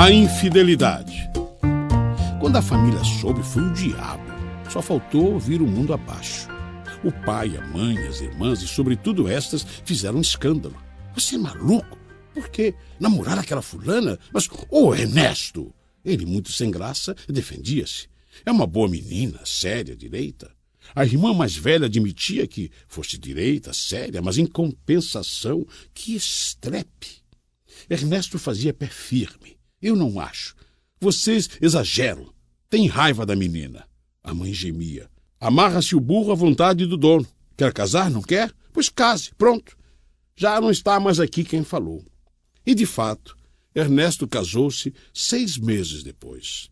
A infidelidade. Quando a família soube, foi o diabo. Só faltou vir o mundo abaixo. O pai, a mãe, as irmãs e, sobretudo, estas fizeram um escândalo. Você é maluco? Por quê? Namorar aquela fulana? Mas, ô Ernesto! Ele, muito sem graça, defendia-se. É uma boa menina, séria, direita. A irmã mais velha admitia que fosse direita, séria, mas em compensação, que estrepe. Ernesto fazia pé firme. Eu não acho. Vocês exageram. Tem raiva da menina. A mãe gemia. Amarra-se o burro à vontade do dono. Quer casar? Não quer? Pois case. Pronto. Já não está mais aqui quem falou. E, de fato, Ernesto casou-se seis meses depois.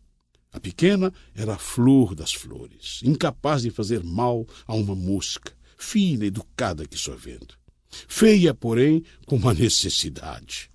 A pequena era a flor das flores, incapaz de fazer mal a uma mosca, fina, educada que só vendo. Feia, porém, com uma necessidade.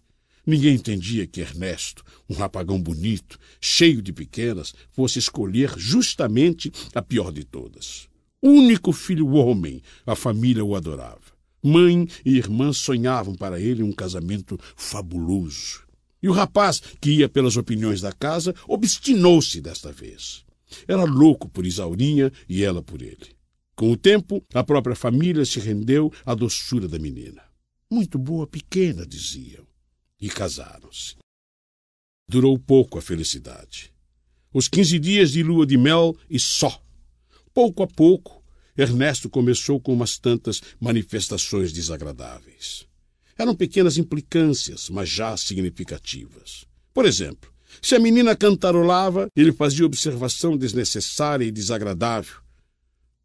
Ninguém entendia que Ernesto, um rapagão bonito, cheio de pequenas, fosse escolher justamente a pior de todas. Único filho homem, a família o adorava. Mãe e irmã sonhavam para ele um casamento fabuloso. E o rapaz, que ia pelas opiniões da casa, obstinou-se desta vez. Era louco por Isaurinha e ela por ele. Com o tempo, a própria família se rendeu à doçura da menina. Muito boa, pequena, diziam. E casaram-se. Durou pouco a felicidade. Os quinze dias de lua de mel e só. Pouco a pouco, Ernesto começou com umas tantas manifestações desagradáveis. Eram pequenas implicâncias, mas já significativas. Por exemplo, se a menina cantarolava, ele fazia observação desnecessária e desagradável.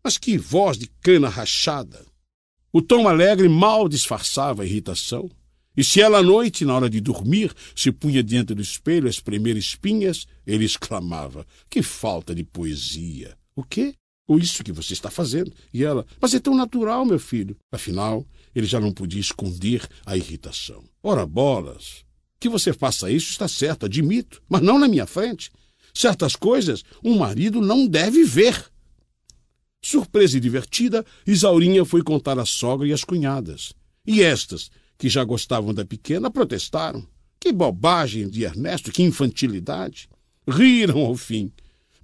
Mas que voz de cana rachada! O tom alegre mal disfarçava a irritação. E se ela à noite, na hora de dormir, se punha diante do espelho a espremer espinhas, ele exclamava: Que falta de poesia! O quê? Ou isso que você está fazendo? E ela: Mas é tão natural, meu filho. Afinal, ele já não podia esconder a irritação. Ora, bolas! Que você faça isso está certo, admito, mas não na minha frente. Certas coisas um marido não deve ver. Surpresa e divertida, Isaurinha foi contar à sogra e às cunhadas. E estas, que já gostavam da pequena, protestaram. Que bobagem de Ernesto, que infantilidade! Riram ao fim.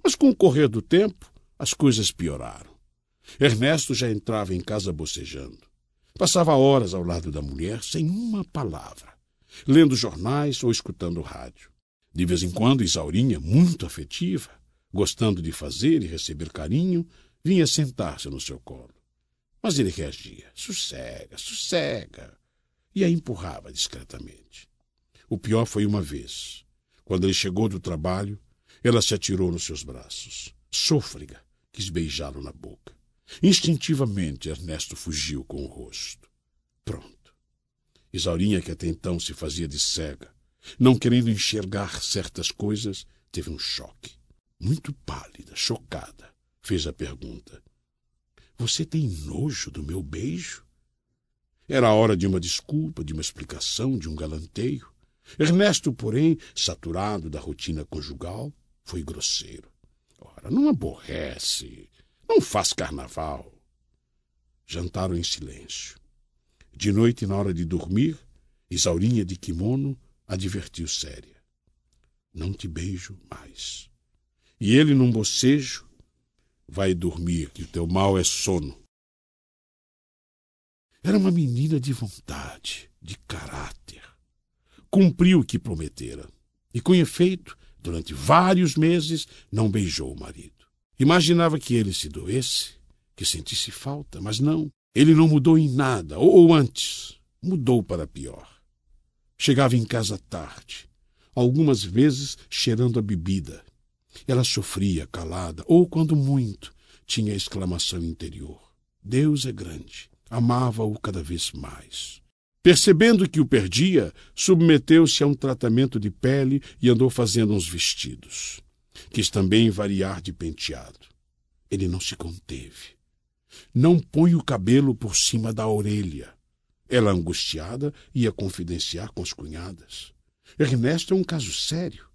Mas com o correr do tempo, as coisas pioraram. Ernesto já entrava em casa bocejando. Passava horas ao lado da mulher sem uma palavra, lendo jornais ou escutando rádio. De vez em quando, Isaurinha, muito afetiva, gostando de fazer e receber carinho, vinha sentar-se no seu colo. Mas ele reagia: sossega, sossega, e a empurrava discretamente. O pior foi uma vez. Quando ele chegou do trabalho, ela se atirou nos seus braços. Sôfrega, quis beijá-lo na boca. Instintivamente, Ernesto fugiu com o rosto. Pronto. Isaurinha, que até então se fazia de cega, não querendo enxergar certas coisas, teve um choque. Muito pálida, chocada, fez a pergunta: Você tem nojo do meu beijo? Era a hora de uma desculpa, de uma explicação, de um galanteio. Ernesto, porém, saturado da rotina conjugal, foi grosseiro. Ora, não aborrece, não faz carnaval. Jantaram em silêncio. De noite, na hora de dormir, Isaurinha de kimono advertiu séria. Não te beijo mais. E ele, num bocejo, vai dormir, que o teu mal é sono. Era uma menina de vontade, de caráter. Cumpriu o que prometera. E, com efeito, durante vários meses, não beijou o marido. Imaginava que ele se doesse, que sentisse falta, mas não. Ele não mudou em nada, ou antes, mudou para pior. Chegava em casa tarde, algumas vezes cheirando a bebida. Ela sofria calada, ou quando muito, tinha a exclamação interior: Deus é grande. Amava-o cada vez mais. Percebendo que o perdia, submeteu-se a um tratamento de pele e andou fazendo uns vestidos. Quis também variar de penteado. Ele não se conteve. Não põe o cabelo por cima da orelha. Ela, angustiada, ia confidenciar com as cunhadas. Ernesto é um caso sério.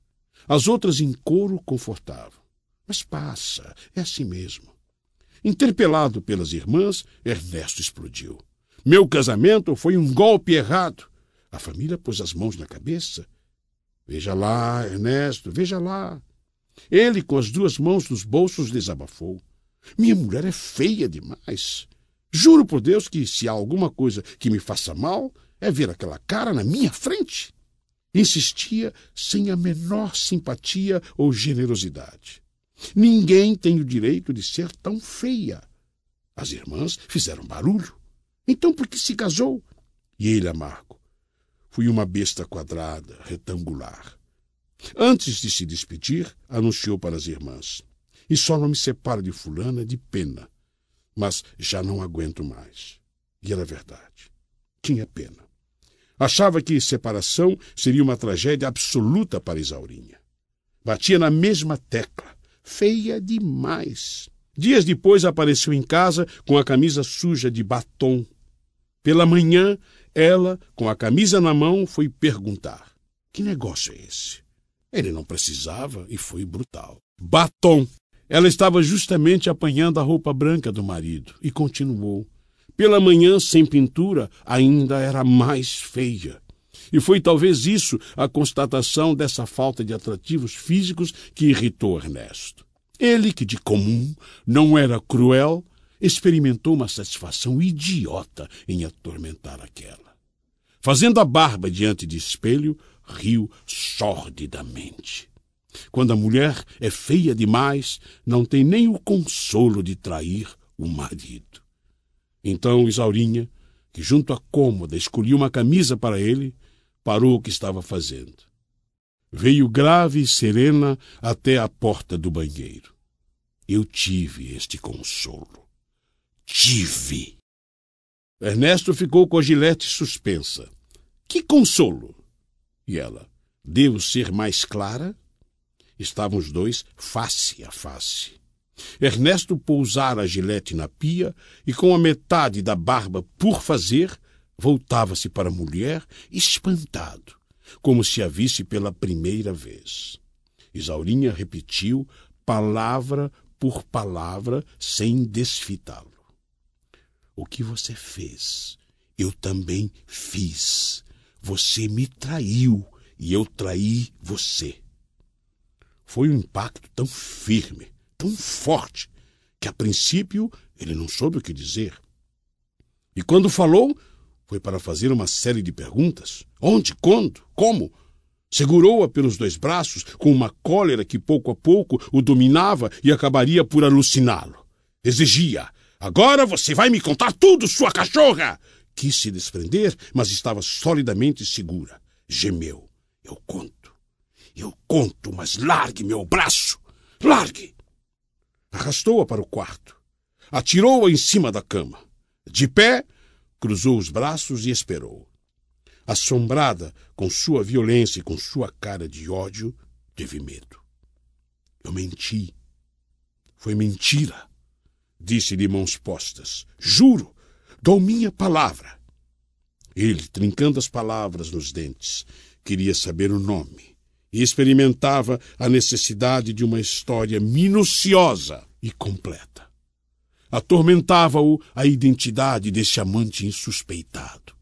As outras em coro confortavam. Mas passa, é assim mesmo. Interpelado pelas irmãs, Ernesto explodiu. Meu casamento foi um golpe errado. A família pôs as mãos na cabeça. Veja lá, Ernesto, veja lá. Ele, com as duas mãos nos bolsos, desabafou. Minha mulher é feia demais. Juro por Deus que, se há alguma coisa que me faça mal, é ver aquela cara na minha frente. Insistia sem a menor simpatia ou generosidade. Ninguém tem o direito de ser tão feia. As irmãs fizeram barulho. Então por que se casou? E ele amargo. Fui uma besta quadrada, retangular. Antes de se despedir, anunciou para as irmãs. E só não me separo de fulana de pena. Mas já não aguento mais. E era verdade. Tinha pena. Achava que separação seria uma tragédia absoluta para Isaurinha. Batia na mesma tecla. Feia demais. Dias depois apareceu em casa com a camisa suja de batom. Pela manhã, ela, com a camisa na mão, foi perguntar: Que negócio é esse? Ele não precisava e foi brutal. Batom! Ela estava justamente apanhando a roupa branca do marido e continuou. Pela manhã, sem pintura, ainda era mais feia. E foi talvez isso a constatação dessa falta de atrativos físicos que irritou Ernesto. Ele, que de comum não era cruel, experimentou uma satisfação idiota em atormentar aquela. Fazendo a barba diante de espelho, riu sordidamente. Quando a mulher é feia demais, não tem nem o consolo de trair o marido. Então Isaurinha, que junto à cômoda escolhia uma camisa para ele, parou o que estava fazendo. Veio grave e serena até a porta do banheiro. Eu tive este consolo. Tive. Ernesto ficou com a gilete suspensa. Que consolo! E ela, devo ser mais clara? Estavam os dois face a face. Ernesto pousara a gilete na pia e, com a metade da barba por fazer, voltava-se para a mulher, espantado, como se a visse pela primeira vez. Isaurinha repetiu, palavra por palavra, sem desfitá-lo. O que você fez, eu também fiz. Você me traiu e eu traí você. Foi um impacto tão firme tão forte que a princípio ele não soube o que dizer. E quando falou, foi para fazer uma série de perguntas: onde, quando, como. Segurou-a pelos dois braços com uma cólera que pouco a pouco o dominava e acabaria por aluciná-lo. Exigia: Agora você vai me contar tudo, sua cachorra! Quis se desprender, mas estava solidamente segura. Gemeu: Eu conto. Eu conto, mas largue meu braço! Largue! Arrastou-a para o quarto. Atirou-a em cima da cama. De pé, cruzou os braços e esperou. Assombrada com sua violência e com sua cara de ódio, teve medo. Eu menti. Foi mentira. Disse de mãos postas. Juro, dou minha palavra. Ele, trincando as palavras nos dentes, queria saber o nome e experimentava a necessidade de uma história minuciosa e completa. Atormentava-o a identidade desse amante insuspeitado.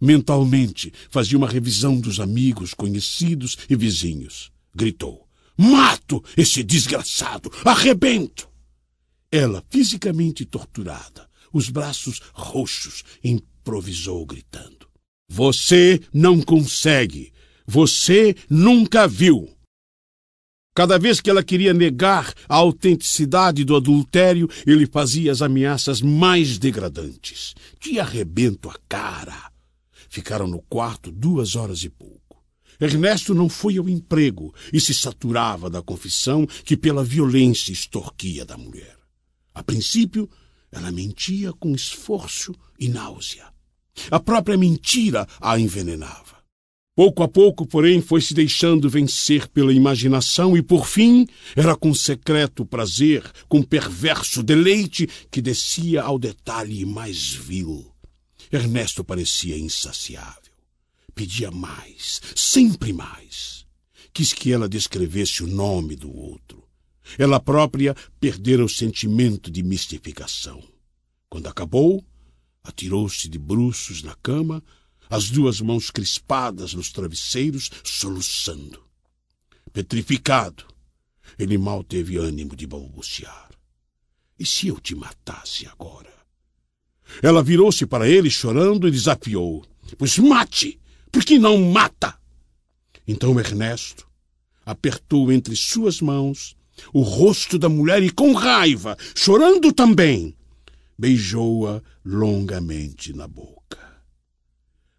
Mentalmente fazia uma revisão dos amigos, conhecidos e vizinhos. Gritou: Mato esse desgraçado! Arrebento! Ela, fisicamente torturada, os braços roxos, improvisou gritando: Você não consegue! Você nunca viu. Cada vez que ela queria negar a autenticidade do adultério, ele fazia as ameaças mais degradantes. Te arrebento a cara. Ficaram no quarto duas horas e pouco. Ernesto não foi ao emprego e se saturava da confissão que pela violência extorquia da mulher. A princípio, ela mentia com esforço e náusea. A própria mentira a envenenava. Pouco a pouco, porém, foi se deixando vencer pela imaginação e, por fim, era com secreto prazer, com perverso deleite, que descia ao detalhe mais vil. Ernesto parecia insaciável. Pedia mais, sempre mais. Quis que ela descrevesse o nome do outro. Ela própria perdera o sentimento de mistificação. Quando acabou, atirou-se de bruços na cama, as duas mãos crispadas nos travesseiros, soluçando. Petrificado, ele mal teve ânimo de balbuciar. E se eu te matasse agora? Ela virou-se para ele chorando e desafiou. Pois mate! Por que não mata? Então Ernesto apertou entre suas mãos o rosto da mulher e, com raiva, chorando também, beijou-a longamente na boca.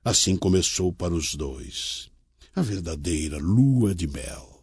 Assim começou para os dois a verdadeira lua de mel.